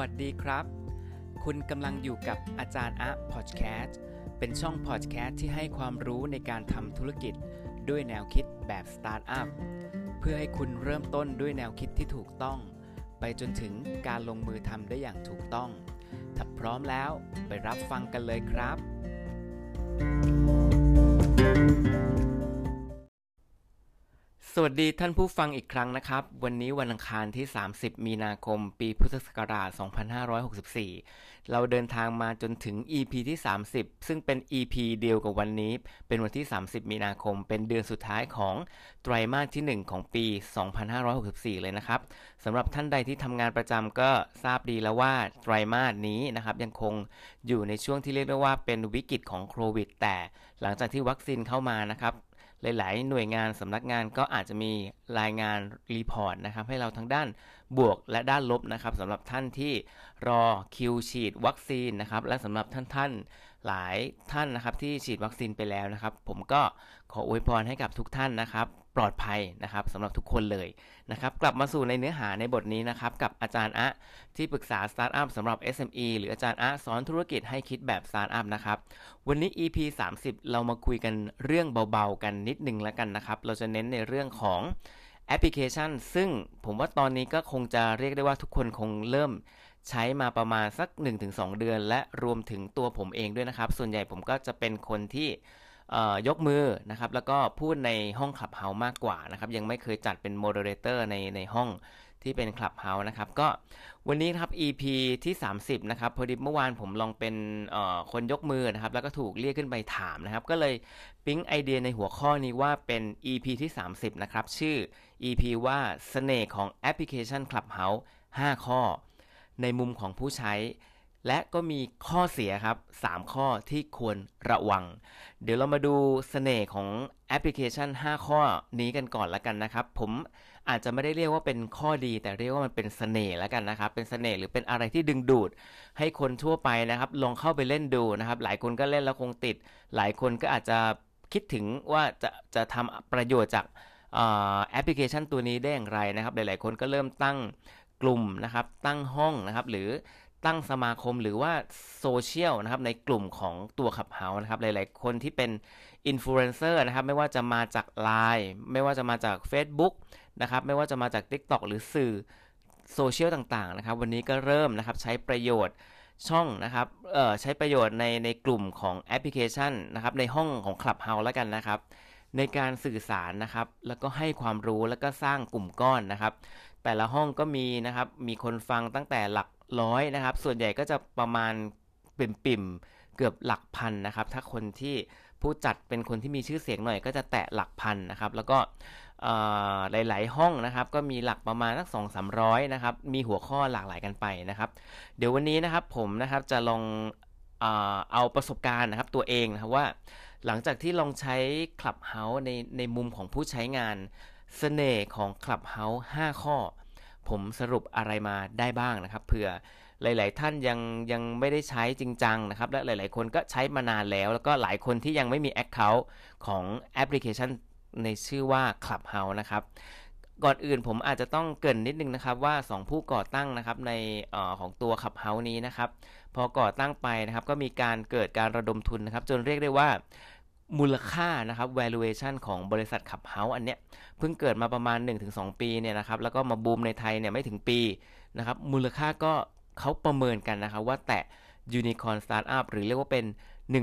วัสดีครับ คุณกำลังอยู่กับอาจารย์อะพอดแคสต์เป็นช่องพอดแคสต์ที่ให้ความรู้ในการทำธุรกิจด้วยแนวคิดแบบสตาร์ทอัพเพื่อให้คุณเริ่มต้นด้วยแนวคิดที่ถูกต้อง ไปจนถึงการลงมือทำได้อย่างถูกต้อง ถ้าพร้อมแล้วไปรับฟังกันเลยครับ สวัสดีท่านผู้ฟังอีกครั้งนะครับ วันนี้วันอังคารที่ 30 มีนาคม ปีพุทธศักราช 2564 เราเดินทางมาจนถึง EP ที่ 30 ซึ่งเป็น EP เดียวกับวันนี้ เป็นวันที่ 30 มีนาคม เป็นเดือนสุดท้ายของไตรมาสที่ 1 ของปี 2564 เลยนะครับสำหรับท่านใดที่ทำงานประจำก็ทราบดีแล้วว่าไตรมาสนี้นะครับยังคงอยู่ในช่วงที่เรียกได้ว่าเป็นวิกฤตของโควิด แต่หลังจากที่วัคซีนเข้ามานะครับ หลาย ๆ หน่วยงานสำนักงานก็อาจจะมีรายงาน report นะครับให้เราทั้งด้านบวกและด้านลบนะครับสำหรับท่านที่รอคิวฉีดวัคซีนนะครับและสำหรับท่านท่านหลายท่านนะครับที่ฉีดวัคซีนไปแล้วนะครับ ผมก็ขออวยพรให้กับทุกท่านนะครับ ปลอดภัยนะครับสำหรับทุกคนเลยนะครับกลับมาสู่ในเนื้อหาในบทนี้นะครับกับอาจารย์อะที่ปรึกษาสตาร์ทอัพสำหรับ SME หรืออาจารย์อะสอนธุรกิจให้คิดแบบสตาร์ทอัพนะครับวันนี้ EP 30 เรามาคุยกันเรื่องเบาๆ กันนิดนึงแล้วกันนะครับ เราจะเน้นในเรื่องของแอปพลิเคชัน ซึ่งผมว่าตอนนี้ก็คงจะเรียกได้ว่าทุกคนคงเริ่มใช้มาประมาณสัก 1-2 เดือน และรวมถึงตัวผมเองด้วยนะครับ ส่วนใหญ่ผมก็จะเป็นคนที่ ยกมือนะครับแล้วก็พูดในห้อง Clubhouse มากกว่านะครับยังไม่เคยจัดเป็น moderator ในในห้องที่เป็น Clubhouse นะครับก็วันนี้ครับ EP ที่ 30 นะครับพอดีเมื่อวานผมลองเป็นคนยกมือนะครับแล้วก็ถูกเรียกขึ้นไปถามนะครับ ก็เลยปิ๊งไอเดียในหัวข้อนี้ว่าเป็น EP ที่ 30 นะครับ ชื่อ EP ว่าเสน่ห์ของแอปพลิเคชัน Clubhouse 5ข้อ ในมุมของผู้ใช้ และก็มีข้อเสียครับ 3 ข้อที่ควรระวัง เดี๋ยวเรามาดูเสน่ห์ของแอปพลิเคชัน 5 ข้อนี้กันก่อนละกันนะครับ ผมอาจจะไม่ได้เรียกว่าเป็นข้อดี แต่เรียกว่ามันเป็นเสน่ห์ล้วกันนะครับ เป็นเสน่ห์หรือเป็นอะไรที่ดึงดูด ให้คนทั่วไปนะครับ ลองเข้าไปเล่นดูนะครับ หลายคนก็เล่นแล้วคงติด หลายคนก็อาจจะคิดถึงว่าจะจะทำประโยชน์จากแอปพลิเคชันตัวนี้ได้อย่างไรนะครับ หลาย ๆ คนก็เริ่มตั้งกลุ่มนะครับ ตั้งห้องนะครับ หรือ ตั้งสมาคมหรือว่าโซเชียลนะครับในกลุ่มของตัว Clubhouse นะครับหลาย ๆ คนที่เป็นอินฟลูเอนเซอร์นะครับไม่ว่าจะมาจาก Line ไม่ว่าจะมาจาก Facebook นะครับไม่ว่าจะมาจาก TikTok หรือสื่อโซเชียลต่าง ๆ นะครับ วันนี้ก็เริ่มนะครับใช้ประโยชน์ช่องนะครับเอ่อใช้ประโยชน์ในในกลุ่มของแอปพลิเคชันนะครับในห้องของ Clubhouse แล้วกันนะครับ ในการสื่อสารนะครับ แล้วก็ให้ความรู้แล้วก็สร้างกลุ่มก้อนนะครับ แต่ละห้องก็มีนะครับมีคนฟังตั้งแต่หลัก ร้อยนะครับ ส่วนใหญ่ก็จะประมาณปิ่มๆเกือบหลักพันนะครับ ถ้าคนที่ผู้จัดเป็นคนที่มีชื่อเสียงหน่อยก็จะแตะหลักพันนะครับ แล้วก็หลาย ๆ ห้องนะครับ ก็มีหลักประมาณสักสองสามร้อยนะครับ มีหัวข้อหลากหลายกันไปนะครับ เดี๋ยววันนี้นะครับผมนะครับจะลองเอาประสบการณ์นะครับตัวเองนะครับว่า หลังจากที่ลองใช้ Clubhouse ในในมุมของผู้ใช้งานเสน่ห์ของ Clubhouse 5 ข้อ ผมสรุปอะไรมาได้บ้างนะครับเผื่อหลาย ๆ ท่านยังยังไม่ได้ใช้จริงจังนะครับ และหลาย ๆ คนก็ใช้มานานแล้ว แล้วก็หลายคนที่ยังไม่มี Account ของแอปพลิเคชันในชื่อว่า Clubhouse นะครับก่อนอื่นผมอาจจะต้องเกริ่นนิดนึงนะครับว่า 2 ผู้ก่อตั้งนะครับในออของตัว Clubhouse นี้นะครับ พอก่อตั้งไปนะครับ ก็มีการเกิดการระดมทุนนะครับ จนเรียกได้ว่า มูลค่านะครับ valuation ของบริษัท Clubhouse อันเนี้ยเพิ่งเกิดมาประมาณ 1-2 ปีเนี่ยนะครับแล้วก็มาบูมในไทยเนี่ยไม่ถึงปีนะครับมูลค่าก็เขาประเมินกันนะครับว่าแตะ Unicorn Startup หรือเรียกว่าเป็น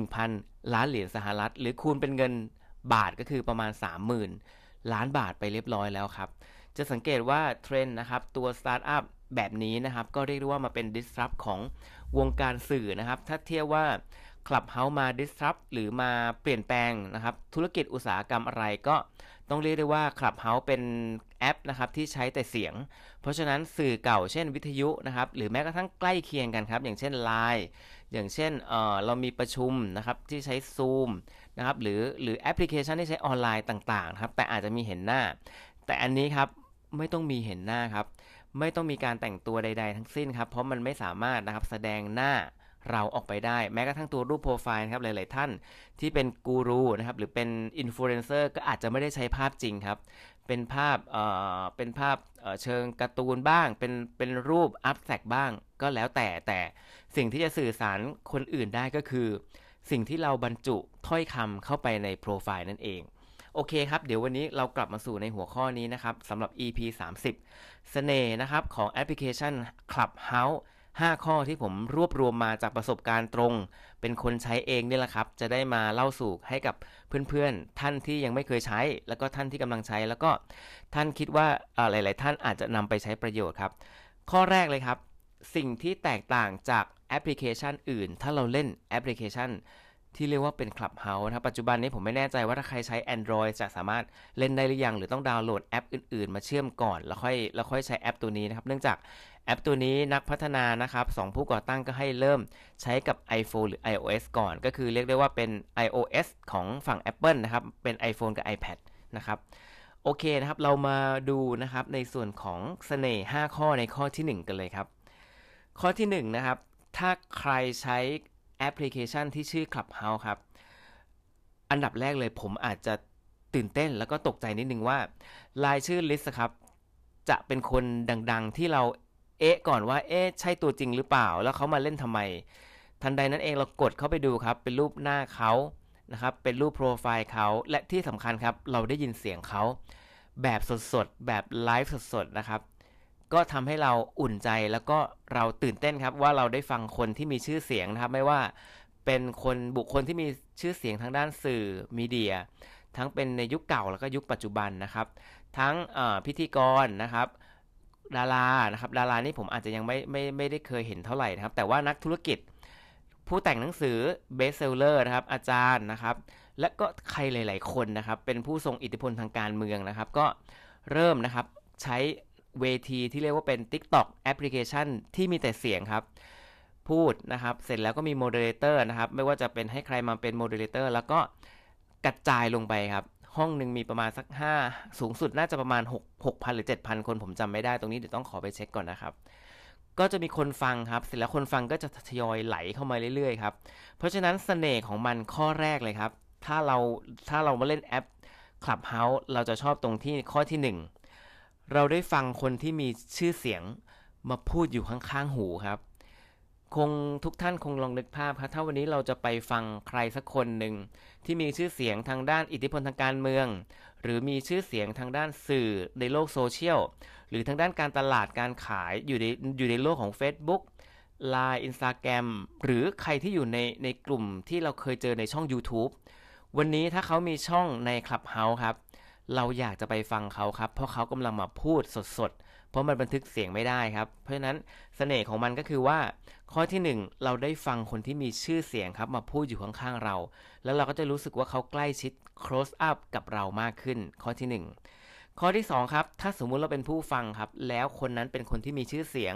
1,000 ล้านเหรียญสหรัฐ หรือคูณเป็นเงินบาทก็คือประมาณ 30,000 ล้านบาทไปเรียบร้อยแล้วครับ จะสังเกตว่าเทรนด์นะครับตัวสตาร์ทอัพแบบนี้นะครับก็เรียกได้ว่ามาเป็น disrupt ของวงการสื่อนะครับ ถ้าเทียบว่า Clubhouse มา disrupt หรือมาเปลี่ยนแปลงนะครับ ธุรกิจอุตสาหกรรมอะไรก็ต้องเรียกได้ว่า Clubhouse เป็นแอปนะครับที่ใช้แต่เสียง เพราะฉะนั้นสื่อเก่าเช่นวิทยุนะครับหรือแม้กระทั่งใกล้เคียงกันครับ อย่างเช่น Line อย่างเช่นเเรามีประชุมนะครับที่ใช้ Zoom นะครับหรือหรือแอปพลิเคชันที่ใช้ออนไลน์ต่างๆครับแต่อาจจะมีเห็นหน้า แต่อันนี้ครับไม่ต้องมีเห็นหน้าครับไม่ต้องมีการแต่งตัวใด ๆ ทั้งสิ้นครับเพราะมันไม่สามารถนะครับแสดงหน้า เราออกไปได้ แม้กระทั่งตัวรูปโปรไฟล์นะครับหลาย ๆ ท่านที่เป็นกูรูนะครับหรือเป็นอินฟลูเอนเซอร์ก็อาจจะไม่ได้ใช้ภาพจริงครับ เป็นภาพเอ่อเป็นภาพเชิงการ์ตูนบ้าง เป็นเป็นรูปอัพแทกบ้างก็แล้วแต่แต่สิ่งที่จะสื่อสารคนอื่นได้ก็คือ สิ่งที่เราบรรจุถ้อยคำเข้าไปในโปรไฟล์นั่นเองโอเคครับ เดี๋ยววันนี้เรากลับมาสู่ในหัวข้อนี้นะครับสำหรับ EP 30 เสน่ห์นะครับของแอปพลิเคชัน Clubhouse 5 ข้อที่ผมรวบรวมมาจากประสบการณ์ตรง เป็นคนใช้เองนี่แหละครับ จะได้มาเล่าสู่ให้กับเพื่อนๆ ท่านที่ยังไม่เคยใช้ แล้วก็ท่านที่กำลังใช้ แล้วก็ท่านคิดว่าหลาย ๆ ท่านอาจจะนำไปใช้ประโยชน์ครับ ข้อแรกเลยครับ สิ่งที่แตกต่างจากแอปพลิเคชันอื่น ถ้าเราเล่นแอปพลิเคชันที่เรียกว่าเป็น Clubhouse นะครับ ปัจจุบันนี้ผมไม่แน่ใจว่าถ้าใครใช้ Android จะสามารถเล่นได้หรือยัง หรือต้องดาวน์โหลดแอปอื่นๆ มาเชื่อมก่อน แล้วค่อยแล้วค่อยใช้แอปตัวนี้นะครับ เนื่องจาก แอปตัวนี้นักพัฒนานะครับสผู้ก่อตั้งก็ให้เริ่มใช้กับ iPhone หรือ iOS ก่อน ก็คือเรียกได้ว่าเป็น iOS ของฝั่ง Apple นะครับ เป็น iPhone กับ iPad นะครับโอเคนะครับเรามาดูนะครับในส่วนของเสน่ห์5ข้อในข้อที่ 1 กันเลยครับ ข้อที่1นะครับถ้าใครใช้แอปพลิเคชันที่ชื่อ Clubhouse ครับ อันดับแรกเลยผมอาจจะตื่นเต้นแล้วก็ตกใจนิดนึงว่า รายชื่อ list ครับ จะเป็นคนดังๆที่เรา เอ๊ะก่อนว่าเอ๊ะใช่ตัวจริงหรือเปล่า แล้วเขามาเล่นทำไม ทันใดนั้นเองเรากดเข้าไปดูครับ เป็นรูปหน้าเขานะครับ เป็นรูปโปรไฟล์เขาและที่สำคัญครับ เราได้ยินเสียงเขาแบบสดๆ แบบไลฟ์สดๆ นะครับ ก็ทำให้เราอุ่นใจแล้วก็เราตื่นเต้นครับ ว่าเราได้ฟังคนที่มีชื่อเสียงนะครับ ไม่ว่าเป็นคนบุคคลที่มีชื่อเสียงทางด้านสื่อมีเดีย ทั้งเป็นในยุคเก่าแล้วก็ยุคปัจจุบันนะครับ ทั้งพิธีกรนะครับ ดารานะครับดารานี่ผมอาจจะยังไม่ไม่ไม่ได้เคยเห็นเท่าไหร่นะครับ แต่ว่านักธุรกิจ ผู้แต่งหนังสือ best seller นะครับ อาจารย์นะครับ และก็ใครหลาย ๆ คนนะครับ เป็นผู้ทรงอิทธิพลทางการเมืองนะครับ ก็เริ่มนะครับใช้เวทีที่เรียกว่าเป็น TikTok แอปพลิเคชันที่มีแต่เสียงครับ พูดนะครับ เสร็จแล้วก็มี moderator นะครับ ไม่ว่าจะเป็นให้ใครมาเป็น moderator แล้วก็กระจายลงไปครับ ห้องหนึ่งมีประมาณสัก 5 สูงสุดน่าจะประมาณ 6 6,000 หรือ 7,000 คนผมจำไม่ได้ตรงนี้เดี๋ยวต้องขอไปเช็คก่อนนะครับ ก็จะมีคนฟังครับ เสร็จแล้วคนฟังก็จะทยอยไหลเข้ามาเรื่อยๆครับ เพราะฉะนั้นสเสน่ห์ของมันข้อแรกเลยครับ ถ้าเราถ้าเรามาเล่นแอป Clubhouse เราจะชอบตรงที่ข้อที่ 1 เราได้ฟังคนที่มีชื่อเสียงมาพูดอยู่ข้างๆหูครับ คงทุกท่านคงลองนึกภาพครับถ้าวันนี้เราจะไปฟังใครสักคนหนึ่งที่มีชื่อเสียงทางด้านอิทธิพลทางการเมือง หรือมีชื่อเสียงทางด้านสื่อในโลกโซเชียลหรือทางด้านการตลาดการขายอยู่ในอยู่ในโลกของ Facebook Line Instagram หรือใครที่อยู่ในในกลุ่มที่เราเคยเจอในช่อง YouTube วันนี้ถ้าเขามีช่องใน Clubhouse ครับ เราอยากจะไปฟังเขาครับ เพราะเขากำลังมาพูดสดๆ เพราะมันบันทึกเสียงไม่ได้ครับ เพราะฉะนั้นเสน่ห์ของมันก็คือว่า ข้อที่ 1 เราได้ฟังคนที่มีชื่อเสียงครับมาพูดอยู่ข้างๆเรา แล้วเราก็จะรู้สึกว่าเขาใกล้ชิด close up กับเรามากขึ้น ข้อที่ 1 ข้อที่ 2 ครับ ถ้าสมมุติเราเป็นผู้ฟังครับ แล้วคนนั้นเป็นคนที่มีชื่อเสียง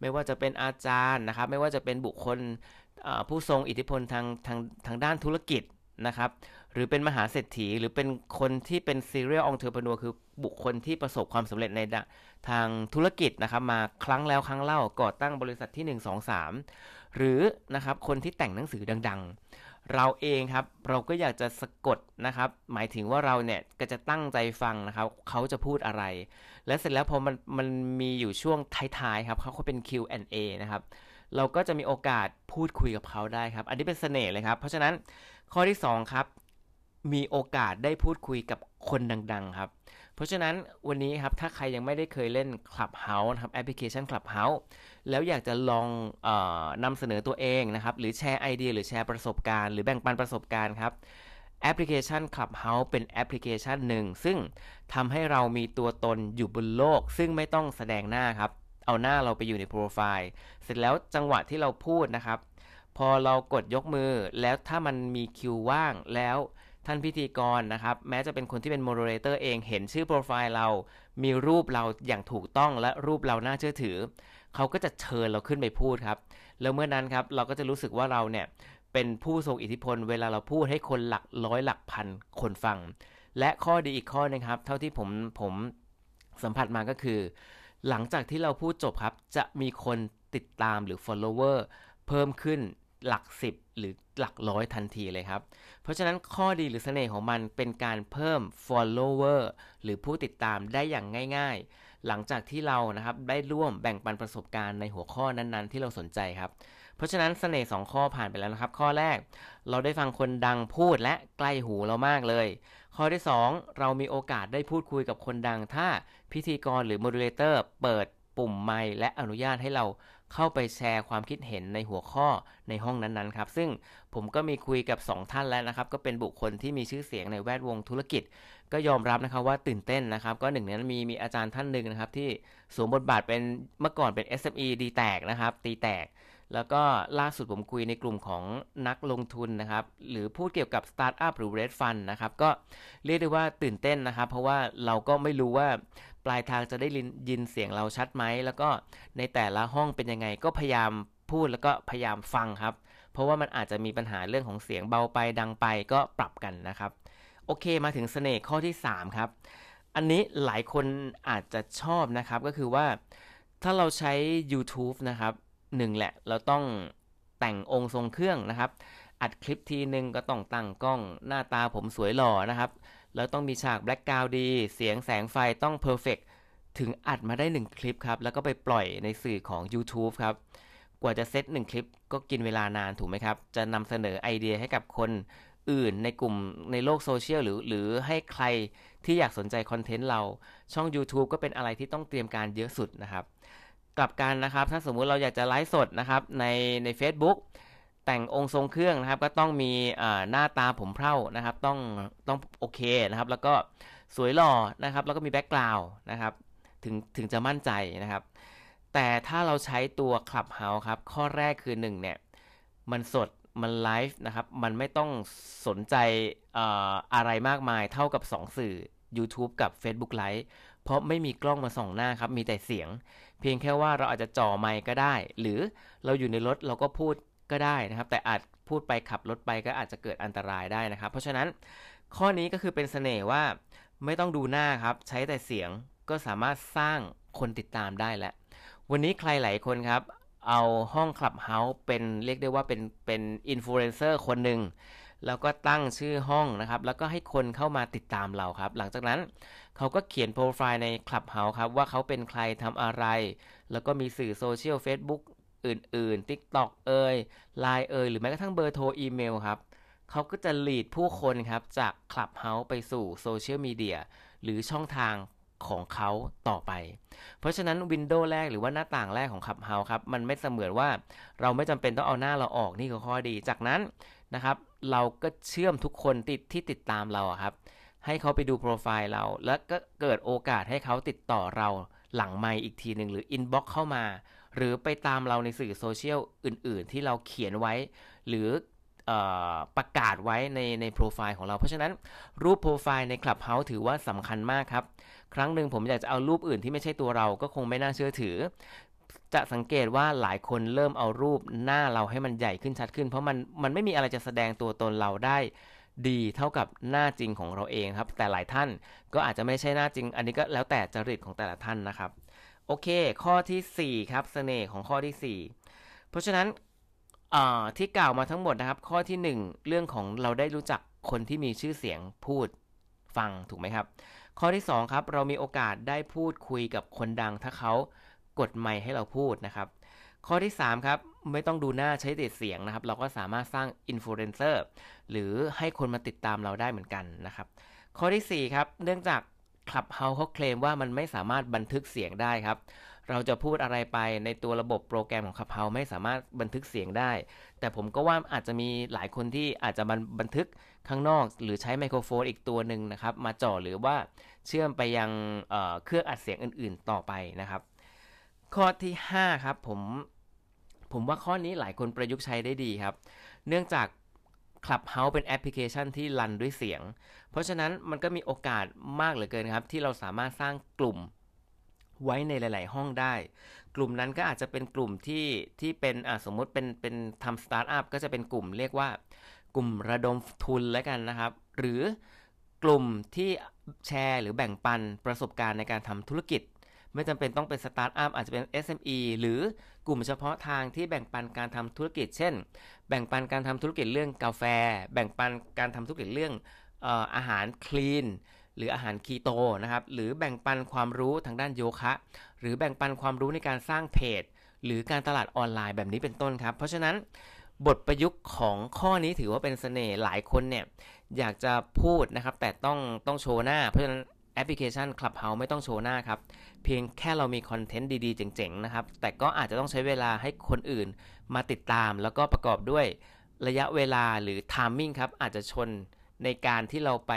ไม่ว่าจะเป็นอาจารย์นะครับ ไม่ว่าจะเป็นบุคคลผู้ทรงอิทธิพลทางทางทางด้านธุรกิจ นะครับ หรือเป็นมหาเศรษฐี หรือเป็นคนที่เป็น serial entrepreneur คือบุคคลที่ประสบความสำเร็จในทางธุรกิจนะครับ มาครั้งแล้วครั้งเล่าก่อตั้งบริษัทที่ 1 2 3 หรือนะครับคนที่แต่งหนังสือดัง ๆ เราเองครับเราก็อยากจะสะกดนะครับ หมายถึงว่าเราเนี่ยก็จะตั้งใจฟังนะครับ เขาจะพูดอะไร และเสร็จแล้วพอมันมันมีอยู่ช่วงท้ายๆครับเขาก็เป็น Q&A นะครับ เราก็จะมีโอกาสพูดคุยกับเขาได้ครับ อันนี้เป็นเสน่ห์เลยครับ เพราะฉะนั้นข้อที่ 2 ครับ มีโอกาสได้พูดคุยกับคนดังๆ ครับ เพราะฉะนั้นวันนี้ครับถ้าใครยังไม่ได้เคยเล่น Clubhouse นะครับแอปพลิเคชัน Clubhouse แล้วอยากจะลองออนำเสนอตัวเองนะครับ หรือแชร์ไอเดีย หรือแชร์ประสบการณ์ หรือแบ่งปันประสบการณ์ครับแอปพลิเคชัน Clubhouse เป็นแอปพลิเคชันหนึ่ง ซึ่งทำให้เรามีตัวตนอยู่บนโลก ซึ่งไม่ต้องแสดงหน้าครับ เอาหน้าเราไปอยู่ในโปรไฟล์ เสร็จแล้วจังหวะที่เราพูดนะครับ พอเรากดยกมือแล้วถ้ามันมีคิวว่างแล้วท่านพิธีกรนะครับ แม้จะเป็นคนที่เป็น moderator เองเห็นชื่อโปรไฟล์เรา มีรูปเราอย่างถูกต้องและรูปเราน่าเชื่อถือ เขาก็จะเชิญเราขึ้นไปพูดครับ แล้วเมื่อนั้นครับเราก็จะรู้สึกว่าเราเนี่ยเป็นผู้ทรงอิทธิพล เวลาเราพูดให้คนหลักร้อยหลักพันคนฟัง และข้อดีอีกข้อนึงครับ เท่าที่ผมผมสัมผัสมาก็คือ หลังจากที่เราพูดจบครับ จะมีคนติดตามหรือ follower เพิ่มขึ้นหลัก 10 หรือหลักร้อยทันทีเลยครับ เพราะฉะนั้นข้อดีหรือเสน่ห์ของมันเป็นการเพิ่ม follower หรือผู้ติดตามได้อย่างง่าย ๆ หลังจากที่เรานะครับได้ร่วมแบ่งปันประสบการณ์ในหัวข้อนั้นๆ ที่เราสนใจครับ เพราะฉะนั้นเสน่ห์สข้อผ่านไปแล้วนะครับ ข้อแรก เราได้ฟังคนดังพูดและใกล้หูเรามากเลย ข้อที่ 2 เรามีโอกาสได้พูดคุยกับคนดัง ถ้าพิธีกรหรือโมดูเลเตอร์เปิดปุ่มไมค์และอนุญาตให้เราเข้าไปแชร์ความคิดเห็นในหัวข้อในห้องนั้นๆครับ ซึ่งผมก็มีคุยกับ 2 ท่านแล้วนะครับ ก็เป็นบุคคลที่มีชื่อเสียงในแวดวงธุรกิจ ก็ยอมรับนะครับว่าตื่นเต้นนะครับ ก็หนึ่งในนั้นมีมีอาจารย์ท่านหนึ่งนะครับ ที่สวมบทบาทเป็นเมื่อก่อนเป็น SME ดีแตกนะครับตีแตก แล้วก็ล่าสุดผมคุยในกลุ่มของนักลงทุนนะครับ หรือพูดเกี่ยวกับสตาร์ทอัพหรือเรดฟันนะครับ ก็เรียกได้ว่าตื่นเต้นนะครับ เพราะว่าเราก็ไม่รู้ว่าปลายทางจะได้ยินเสียงเราชัดไหม แล้วก็ในแต่ละห้องเป็นยังไงก็พยายามพูดแล้วก็พยายามฟังครับ เพราะว่ามันอาจจะมีปัญหาเรื่องของเสียงเบาไปดังไปก็ปรับกันนะครับ โอเคมาถึงเสน่ห์ข้อที่ 3 ครับ อันนี้หลายคนอาจจะชอบนะครับก็คือว่าถ้าเราใช้ YouTube นะครับ หนึ่งแหละ เราต้องแต่งองค์ทรงเครื่องนะครับ อัดคลิปทีหนึ่งก็ต้องตั้งกล้องหน้าตาผมสวยหล่อนะครับ แล้วต้องมีฉาก background ดี เสียงแสงไฟต้อง perfect ถึงอัดมาได้ 1 คลิปครับ แล้วก็ไปปล่อยในสื่อของ YouTube ครับ กว่าจะเซต1คลิปก็กินเวลานานถูกไหมครับ จะนำเสนอไอเดียให้กับคนอื่นในกลุ่มในโลกโซเชียลหรือหรือให้ใครที่อยากสนใจคอนเทนต์เราช่อง YouTube ก็เป็นอะไรที่ต้องเตรียมการเยอะสุดนะครับ กลับกันนะครับ ถ้าสมมุติเราอยากจะไลฟ์สดนะครับในใน Facebook แต่งองค์ทรงเครื่องนะครับ ก็ต้องมีหน้าตาผมเพร่านะครับ ต้องต้องโอเคนะครับ แล้วก็สวยหล่อนะครับ แล้วก็มีแบ็กกราวน์นะครับ ถึงถึงจะมั่นใจนะครับ แต่ถ้าเราใช้ตัว Clubhouse ครับ ข้อแรกคือ1เนี่ย มันสดมันไลฟ์นะครับ มันไม่ต้องสนใจออะไรมากมายเท่ากับ 2 สื่อ YouTube กับ Facebook Live เพราะไม่มีกล้องมาส่องหน้าครับ มีแต่เสียง เพียงแค่ว่าเราอาจจะจ่อไมค์ก็ได้ หรือเราอยู่ในรถเราก็พูดก็ได้นะครับ แต่อาจพูดไปขับรถไปก็อาจจะเกิดอันตรายได้นะครับ เพราะฉะนั้นข้อนี้ก็คือเป็นเสน่ห์ว่าไม่ต้องดูหน้าครับ ใช้แต่เสียงก็สามารถสร้างคนติดตามได้แล้ว วันนี้ใครหลายคนครับ เอาห้องคลับเฮาส์เป็นเรียกได้ว่าเป็นเป็นอินฟลูเอนเซอร์คนหนึ่ง แล้วก็ตั้งชื่อห้องนะครับ แล้วก็ให้คนเข้ามาติดตามเราครับ หลังจากนั้นเขาก็เขียนโปรไฟล์ใน Clubhouse ครับ ว่าเขาเป็นใครทำอะไร แล้วก็มีสื่อโซเชียล Facebook อื่นๆ TikTok เอ่ย Line เอ่ย หรือแม้กระทั่งเบอร์โทรอีเมลครับ เขาก็จะ lead ผู้คนครับ จาก Clubhouse ไปสู่โซเชียลมีเดียหรือช่องทางของเขาต่อไป เพราะฉะนั้น window แรกหรือว่าหน้าต่างแรกของ Clubhouse ครับ มันไม่เสมือนว่าเราไม่จำเป็นต้องเอาหน้าเราออกนี่คือข้อดี จากนั้น นะครับ เราก็เชื่อมทุกคนติดที่ติดตามเราครับ ให้เขาไปดูโปรไฟล์เรา แล้วก็เกิดโอกาสให้เขาติดต่อเราหลังไมค์อีกทีหนึ่งหรือ inbox เข้ามา หรือไปตามเราในสื่อโซเชียลอื่น ๆ ที่เราเขียนไว้ หรือประกาศไว้ในในโปรไฟล์ของเรา เพราะฉะนั้นรูปโปรไฟล์ใน Clubhouse ถือว่าสำคัญมากครับ ครั้งหนึ่งผมอยากจะเอารูปอื่นที่ไม่ใช่ตัวเราก็คงไม่น่าเชื่อถือ จะสังเกตว่าหลายคนเริ่มเอารูปหน้าเราให้มันใหญ่ขึ้นชัดขึ้น เพราะมันมันไม่มีอะไรจะแสดงตัวตนเราได้ดีเท่ากับหน้าจริงของเราเองครับ แต่หลายท่านก็อาจจะไม่ใช่หน้าจริง อันนี้ก็แล้วแต่จริตของแต่ละท่านนะครับ โอเค ข้อที่4ครับเสน่ห์ของข้อที่ 4 เพราะฉะนั้นที่กล่าวมาทั้งหมดนะครับ ข้อที่ 1 เรื่องของเราได้รู้จักคนที่มีชื่อเสียงพูดฟังถูกไหมครับ ข้อที่2ครับเรามีโอกาสได้พูดคุยกับคนดังถ้าเขา กดไมค์ให้เราพูดนะครับ ข้อที่ 3 ครับ ไม่ต้องดูหน้าใช้แต่เสียงนะครับ เราก็สามารถสร้างอินฟลูเอนเซอร์หรือให้คนมาติดตามเราได้เหมือนกันนะครับ ข้อที่ 4 ครับ เนื่องจากคลับเฮาเขาเคลมว่ามันไม่สามารถบันทึกเสียงได้ครับ เราจะพูดอะไรไปในตัวระบบโปรแกรมของคลับเฮาไม่สามารถบันทึกเสียงได้ แต่ผมก็ว่าอาจจะมีหลายคนที่อาจจะมันบันทึกข้างนอก หรือใช้ไมโครโฟนอีกตัวหนึ่งนะครับ มาจ่อหรือว่าเชื่อมไปยังเเครื่องอัดเสียงอื่น ๆ ต่อไปนะครับ ข้อที่ 5 ครับผม ผมว่าข้อนี้หลายคนประยุกต์ใช้ได้ดีครับ เนื่องจาก Clubhouse เป็นแอปพลิเคชันที่รันด้วยเสียง เพราะฉะนั้นมันก็มีโอกาสมากเหลือเกินครับ ที่เราสามารถสร้างกลุ่มไว้ในหลาย ๆ ห้องได้ กลุ่มนั้นก็อาจจะเป็นกลุ่มที่ที่เป็นสมมติเป็นเป็นทำสตาร์ทอัพก็จะเป็นกลุ่มเรียกว่า กลุ่มระดมทุนแล้วกันนะครับ หรือกลุ่มที่แชร์หรือแบ่งปันประสบการณ์ในการทำธุรกิจ ไม่จำเป็นต้องเป็นสตาร์ทอัพอาจจะเป็น SME หรือกลุ่มเฉพาะทางที่แบ่งปันการทำธุรกิจ เช่น แบ่งปันการทำธุรกิจเรื่องกาแฟ แบ่งปันการทำธุรกิจเรื่องอาหารคลีนหรืออาหารคีโตนะครับ หรือแบ่งปันความรู้ทางด้านโยคะ หรือแบ่งปันความรู้ในการสร้างเพจ หรือการตลาดออนไลน์แบบนี้เป็นต้นครับ เพราะฉะนั้นบทประยุกต์ของข้อนี้ถือว่าเป็นเสน่ห์หลายคนเนี่ยอยากจะพูดนะครับ แต่ต้องต้องโชว์หน้า เพราะฉะนั้น แอปพลิเคชัน Clubhouse ไม่ต้องโชว์หน้าครับ เพียงแค่เรามีคอนเทนต์ดีๆ เจ๋งๆ นะครับ แต่ก็อาจจะต้องใช้เวลาให้คนอื่นมาติดตาม แล้วก็ประกอบด้วยระยะเวลาหรือ timing ครับ อาจจะชนในการที่เราไป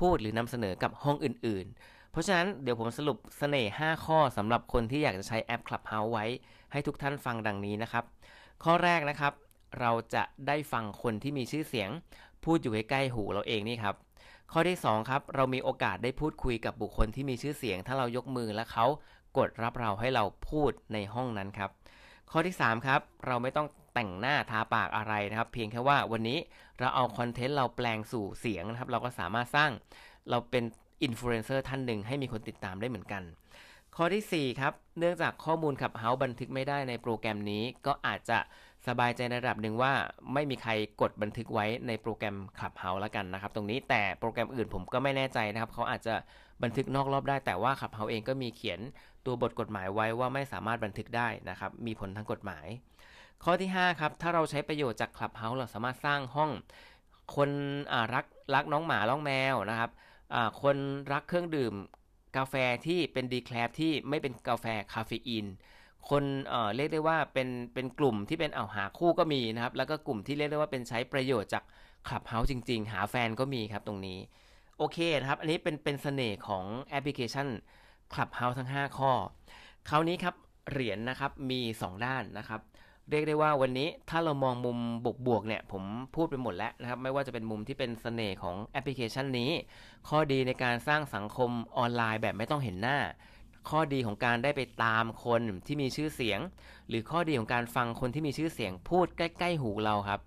พูดหรือนำเสนอกับห้องอื่นๆ เพราะฉะนั้นเดี๋ยวผมสรุปเสน่ห์ 5 ข้อสำหรับคนที่อยากจะใช้แอป Clubhouse ไว้ให้ทุกท่านฟังดังนี้นะครับ ข้อแรกนะครับ เราจะได้ฟังคนที่มีชื่อเสียง พูดอยู่ใกล้ๆหูเราเองนี่ครับ ข้อที่ 2 ครับ เรามีโอกาสได้พูดคุยกับบุคคลที่มีชื่อเสียง ถ้าเรายกมือและเขากดรับเราให้เราพูดในห้องนั้นครับ ข้อที่ 3 ครับ เราไม่ต้องแต่งหน้าทาปากอะไรนะครับ เพียงแค่ว่าวันนี้เราเอาคอนเทนต์เราแปลงสู่เสียงนะครับ เราก็สามารถสร้างเราเป็นอินฟลูเอนเซอร์ท่านหนึ่งให้มีคนติดตามได้เหมือนกัน ข้อที่ 4 ครับ เนื่องจากข้อมูล Clubhouse บันทึกไม่ได้ในโปรแกรมนี้ก็อาจจะ สบายใจในระดับหนึ่งว่าไม่มีใครกดบันทึกไว้ในโปรแกรม Clubhouse แล้วกันนะครับ ตรงนี้แต่โปรแกรมอื่นผมก็ไม่แน่ใจนะครับ เขาอาจจะบันทึกนอกรอบได้ แต่ว่า Clubhouse เองก็มีเขียนตัวบทกฎหมายไว้ว่าไม่สามารถบันทึกได้นะครับ มีผลทางกฎหมาย ข้อที่ 5 ครับ ถ้าเราใช้ประโยชน์จาก Clubhouse เราสามารถสร้างห้อง คนรักรักน้องหมาน้องแมวนะครับคนรักเครื่องดื่มกาแฟที่เป็น decaf ที่ไม่เป็นกาแฟคาเฟอีน คนเรียกได้ว่าเป็นเป็นกลุ่มที่เป็นเอาหาคู่ก็มีนะครับ แล้วก็กลุ่มที่เรียกได้ว่าเป็นใช้ประโยชน์จาก Clubhouse จริง ๆ หาแฟนก็มีครับตรงนี้ โอเคนะครับ อันนี้เป็นเป็นเสน่ห์ของแอปพลิเคชัน Clubhouse ทั้ง 5 ข้อ คราวนี้ครับเหรียญนนะครับมี 2 ด้านนะครับเรียกได้ว่าวันนี้ถ้าเรามองมุมบวกๆเนี่ยผมพูดไปหมดแล้วนะครับ ไม่ว่าจะเป็นมุมที่เป็นสเสน่ห์ของแอปพลิเคชันนี้ ข้อดีในการสร้างสังคมออนไลน์แบบไม่ต้องเห็นหน้า ข้อดีของการได้ไปตามคนที่มีชื่อเสียง หรือข้อดีของการฟังคนที่มีชื่อเสียงพูดใกล้ ๆ หูเราครับ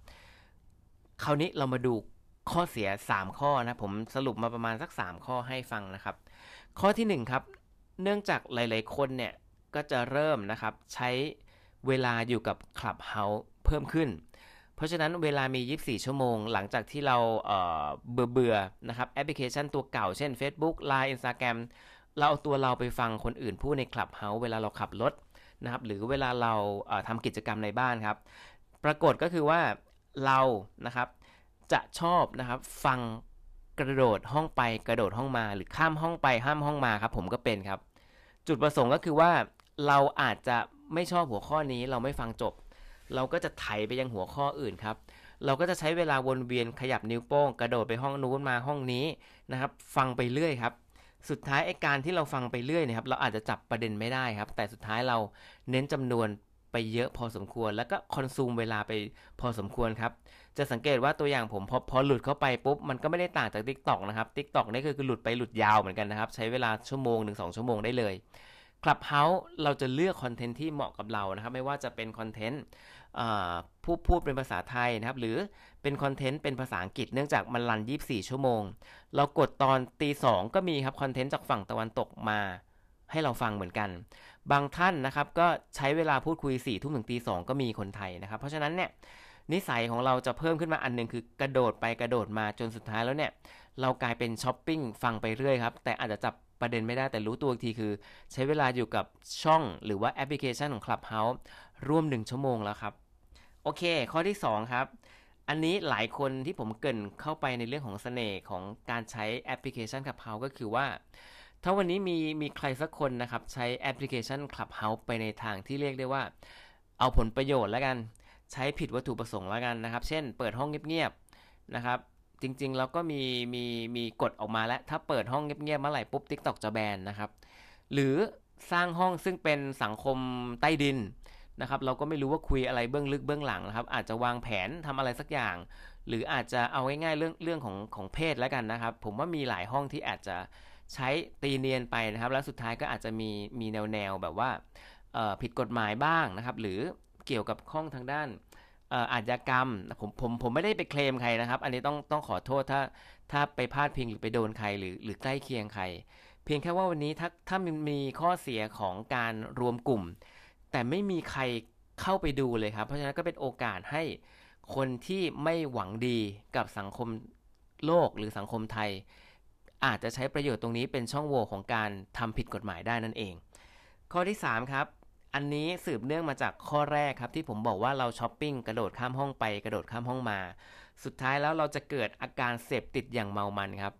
คราวนี้เรามาดูข้อเสีย 3 ข้อนะผมสรุปมาประมาณสัก 3 ข้อให้ฟังนะครับ ข้อที่ 1 ครับ เนื่องจากหลาย ๆ คนเนี่ยก็จะเริ่มนะครับใช้เวลาอยู่กับ Clubhouse เพิ่มขึ้น เพราะฉะนั้นเวลามี 24 ชั่วโมง หลังจากที่เราเบื่อเบื่อนะครับแอปพลิเคชันตัวเก่าเช่น Facebook Line Instagram เราเอาตัวเราไปฟังคนอื่นพูดใน Clubhouse เวลาเราขับรถนะครับ หรือเวลาเราทำกิจกรรมในบ้านครับ ปรากฏก็คือว่าเรานะครับจะชอบนะครับฟังกระโดดห้องไปกระโดดห้องมา หรือข้ามห้องไปข้ามห้องมาครับ ผมก็เป็นครับ จุดประสงค์ก็คือว่าเราอาจจะไม่ชอบหัวข้อนี้เราไม่ฟังจบ เราก็จะไถไปยังหัวข้ออื่นครับ เราก็จะใช้เวลาวนเวียนขยับนิ้วโป้ง กระโดดไปห้องนู้นมาห้องนี้นะครับ ฟังไปเรื่อยครับ สุดท้ายไอ้การที่เราฟังไปเรื่อยนะครับ เราอาจจะจับประเด็นไม่ได้ครับ แต่สุดท้ายเราเน้นจำนวนไปเยอะพอสมควร แล้วก็คอนซูมเวลาไปพอสมควรครับ จะสังเกตว่าตัวอย่างผมพอพอหลุดเข้าไปปุ๊บ มันก็ไม่ได้ต่างจาก Tik t o อกนะครับ Tik t o อกนี่คือหลุดไปหลุดยาวเหมือนกันนะครับ ใช้เวลาชั่วโมงหนึ่งสองชั่วโมงได้เลย Clubhouse เราจะเลือกคอนเทนต์ที่เหมาะกับเรานะครับ ไม่ว่าจะเป็นคอนเทนต์ผู้พูดเป็นภาษาไทยนะครับ หรือเป็นคอนเทนต์เป็นภาษาอังกฤษเนื่องจากมันรัน 24 ชั่วโมง เรากดตอนตีสองก็มีครับคอนเทนต์จากฝั่งตะวันตกมาให้เราฟังเหมือนกัน บางท่านนะครับก็ใช้เวลาพูดคุย4ี่ทุ่มถึงตีสองก็มีคนไทยนะครับ เพราะฉะนั้นเนี่ยนิสัยของเราจะเพิ่มขึ้นมาอันหนึ่งคือกระโดดไปกระโดดมาจนสุดท้ายแล้วเนี่ย เรากลายเป็นช้อปปิ้งฟังไปเรื่อยครับ แต่อาจจะจับ ประเด็นไม่ได้แต่รู้ตัวทีคือ ใช้เวลาอยู่กับช่องหรือว่าแอปพลิเคชันของ Clubhouse ร่วม 1 ชั่วโมงแล้วครับ โอเค ข้อที่ 2 ครับ อันนี้หลายคนที่ผมเกินเข้าไปในเรื่องของสเสน่ห์ของการใช้แอปพลิเคชัน Clubhouse ก็คือว่า ถ้าวันนี้มีมีใครสักคนนะครับ ใช้แอปพลิเคชัน Clubhouse ไปในทางที่เรียกได้ว่า เอาผลประโยชน์แล้วกัน ใช้ผิดวัตถุประสงค์แล้วกันนะครับ เช่น เปิดห้องเงียบๆนะครับ จริงๆ แล้วก็มีมีมีกฎออกมาแล้ว ถ้าเปิดห้องเงียบๆเมื่อไหร่ปุ๊บ TikTok จะแบนนะครับ หรือสร้างห้องซึ่งเป็นสังคมใต้ดินนะครับ เราก็ไม่รู้ว่าคุยอะไรเบื้องลึกเบื้องหลังนะครับ อาจจะวางแผนทำอะไรสักอย่าง หรืออาจจะเอาง่ายๆเรื่องเรื่องของของเพศแล้วกันนะครับ ผมว่ามีหลายห้องที่อาจจะใช้ตีเนียนไปนะครับ แล้วสุดท้ายก็อาจจะมีมีแนวแนวแบบว่าผิดกฎหมายบ้างนะครับ หรือเกี่ยวกับข้องทางด้าน อาชญากรรมผมผมผมไม่ได้ไปเคลมใครนะครับ อันนี้ต้องต้องขอโทษถ้าถ้าไปพลาดพิงหรือไปโดนใครหรือหรือใกล้เคียงใคร เพียงแค่ว่าวันนี้ถ้าถ้ามันมีข้อเสียของการรวมกลุ่ม แต่ไม่มีใครเข้าไปดูเลยครับ เพราะฉะนั้นก็เป็นโอกาสให้คนที่ไม่หวังดีกับสังคมโลกหรือสังคมไทย อาจจะใช้ประโยชน์ตรงนี้เป็นช่องโหว่ของการทำผิดกฎหมายได้นั่นเอง ข้อที่ 3 ครับ อันนี้สืบเนื่องมาจากข้อแรกครับที่ผมบอกว่าเราช้อปปิ้งกระโดดข้ามห้องไปกระโดดข้ามห้องมา สุดท้ายแล้วเราจะเกิดอาการเสพติดอย่างเมามันครับ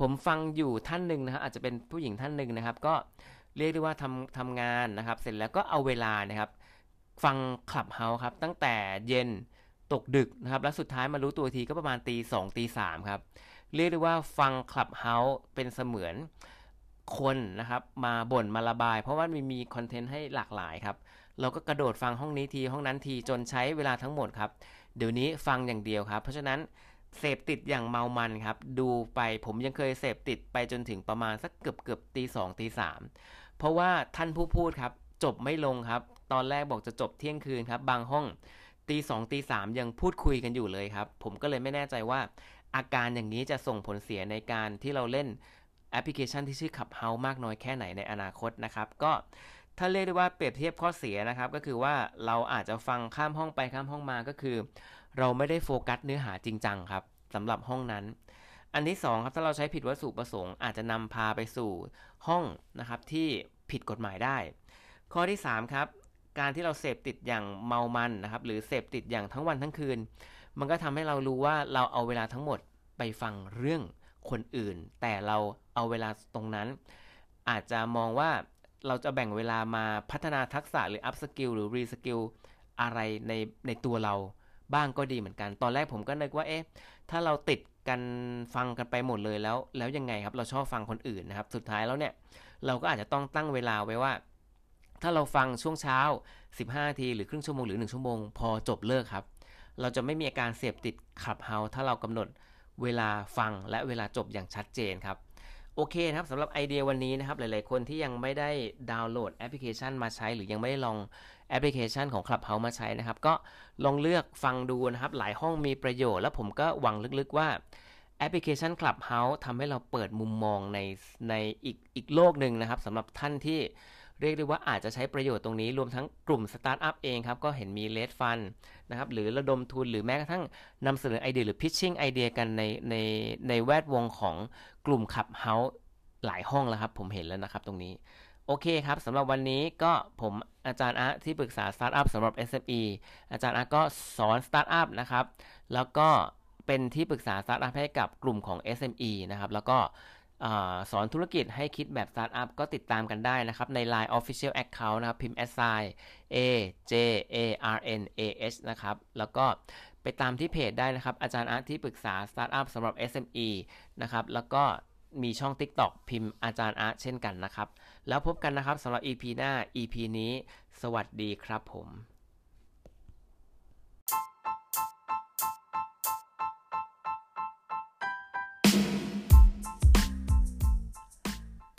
ผมฟังอยู่ท่านหนึ่งนะครับอาจจะเป็นผู้หญิงท่านหนึ่งนะครับ ก็เรียกได้ว่าทำทำงานนะครับ เสร็จแล้วก็เอาเวลานะครับ ฟัง Clubhouse ครับ ตั้งแต่เย็นตกดึกนะครับ แล้วสุดท้ายมารู้ตัวทีก็ประมาณตีสองตีสามครับ เรียกได้ว่าฟัง Clubhouse เป็นเสมือน คนนะครับมาบ่นมาระบาย เพราะว่ามีมีคอนเทนต์ให้หลากหลายครับ เราก็กระโดดฟังห้องนี้ทีห้องนั้นทีจนใช้เวลาทั้งหมดครับ เดี๋ยวนี้ฟังอย่างเดียวครับ เพราะฉะนั้นเสพติดอย่างเมามันครับ ดูไปผมยังเคยเสพติดไปจนถึงประมาณสักเกือบเกือบตีสองตีสามเพราะว่าท่านผู้พูดครับ จบไม่ลงครับ ตอนแรกบอกจะจบเที่ยงคืนครับ บางห้องตีสองตีสามยังพูดคุยกันอยู่เลยครับ ผมก็เลยไม่แน่ใจว่าอาการอย่างนี้จะส่งผลเสียในการที่เราเล่น แอปพลิเคชันที่ชื่อ Clubhouse มากน้อยแค่ไหนในอนาคตนะครับ ก็ถ้าเรียกได้ว่าเปรียบเทียบข้อเสียนะครับ ก็คือว่าเราอาจจะฟังข้ามห้องไปข้ามห้องมาก็คือ เราไม่ได้โฟกัสเนื้อหาจริงจังครับสำหรับห้องนั้น อันที่2ครับถ้าเราใช้ผิดวัตถุประสงค์อาจจะนำพาไปสู่ห้องนะครับที่ผิดกฎหมายได้ ข้อที่3ครับการที่เราเสพติดอย่างเมามันนะครับหรือเสพติดอย่างทั้งวันทั้งคืน มันก็ทำให้เรารู้ว่าเราเอาเวลาทั้งหมดไปฟังเรื่อง คนอื่น แต่เราเอาเวลาตรงนั้น อาจจะมองว่าเราจะแบ่งเวลามาพัฒนาทักษะหรือ upskill หรือ reskill อะไรในในตัวเราบ้างก็ดีเหมือนกัน ตอนแรกผมก็นึกว่าเอ๊ะถ้าเราติดกันฟังกันไปหมดเลยแล้ว แล้วยังไงครับ เราชอบฟังคนอื่นนะครับ สุดท้ายแล้วเนี่ยเราก็อาจจะต้องตั้งเวลาไว้ว่า ถ้าเราฟังช่วงเช้า 15นาทีหรือครึ่งชั่วโมงหรือ 1 ชั่วโมง พอจบเลิกครับ เราจะไม่มีอาการเสพติดขับเฮาถ้าเรากำหนด เวลาฟังและเวลาจบอย่างชัดเจนครับ โอเคนะครับสำหรับไอเดียวันนี้นะครับ หลายๆคนที่ยังไม่ได้ดาวน์โหลดแอปพลิเคชันมาใช้ หรือยังไม่ได้ลองแอปพลิเคชันของ Clubhouse มาใช้นะครับ ก็ลองเลือกฟังดูนะครับ หลายห้องมีประโยชน์ แล้วผมก็หวังลึกๆว่าแอปพลิเคชัน Clubhouse ทำให้เราเปิดมุมมองในในอีกอีกโลกหนึ่งนะครับสำหรับท่านที่ เรียกได้ว่าอาจจะใช้ประโยชน์ตรงนี้รวมทั้งกลุ่มสตาร์ทอัพเองครับ ก็เห็นมี raise fund นะครับหรือระดมทุนหรือแม้กระทั่งนำเสนอไอเดียหรือ pitching ไอเดียกันในในในแวดวงของกลุ่ม Clubhouse หลายห้องแล้วครับ ผมเห็นแล้วนะครับตรงนี้โอเคครับสำหรับวันนี้ก็ผมอาจารย์อาที่ปรึกษาสตาร์ทอัพสำหรับ SME อาจารย์อาก็สอนสตาร์ทอัพนะครับแล้วก็เป็นที่ปรึกษาสตาร์ทอัพให้กับกลุ่มของ SME นะครับแล้วก็ สอนธุรกิจให้คิดแบบสตาร์ทอัพก็ติดตามกันได้นะครับ ใน Line Official Account นะครับ พิมพ์ s i a j a r n a h นะครับ แล้วก็ไปตามที่เพจได้นะครับ อาจารย์อาร์ตที่ปรึกษาสตาร์ทอัพสำหรับ SME นะครับ แล้วก็มีช่อง TikTok พิมพ์อาจารย์อาร์ตเช่นกันนะครับ แล้วพบกันนะครับสำหรับ EP หน้า EP นี้ สวัสดีครับผม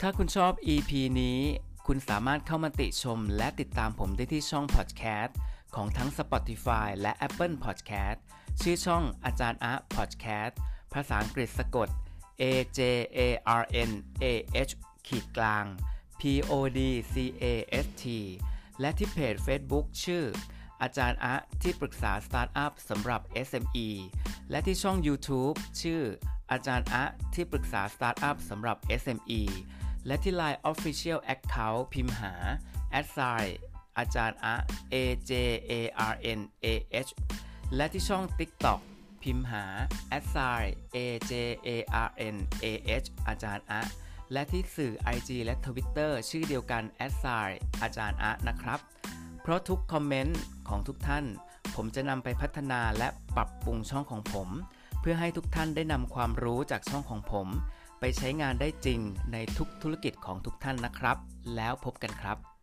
ถ้าคุณชอบ EP นี้ คุณสามารถเข้ามาติชมและติดตามผมได้ที่ช่อง Podcast ของทั้ง Spotify และ Apple Podcast ชื่อช่องอาจารย์อะ Podcast ภาษาอังกฤษสะกด A J A R N A H ขีดกลาง P O D C A S T และที่เพจ Facebook ชื่อ อาจารย์อะที่ปรึกษาสตาร์ทอัพสำหรับ SME และที่ช่อง YouTube ชื่อ อาจารย์อะที่ปรึกษาสตาร์ทอัพสำหรับ SME และที่ Line Official Account พิมพ์หา a s i อาจารย์อะ A J A R N A H และที่ช่อง TikTok พิมพ์หา a s i A J A R N A H อาจารย์อะและที่สื่อ IG และ Twitter ชื่อเดียวกัน a s i อาจารย์อะนะครับ เพราะทุกคอมเมนต์ของทุกท่าน ผมจะนำไปพัฒนาและปรับปรุงช่องของผม เพื่อให้ทุกท่านได้นำความรู้จากช่องของผม ใช้งานได้จริงในทุกธุรกิจของทุกท่านนะครับ แล้วพบกันครับ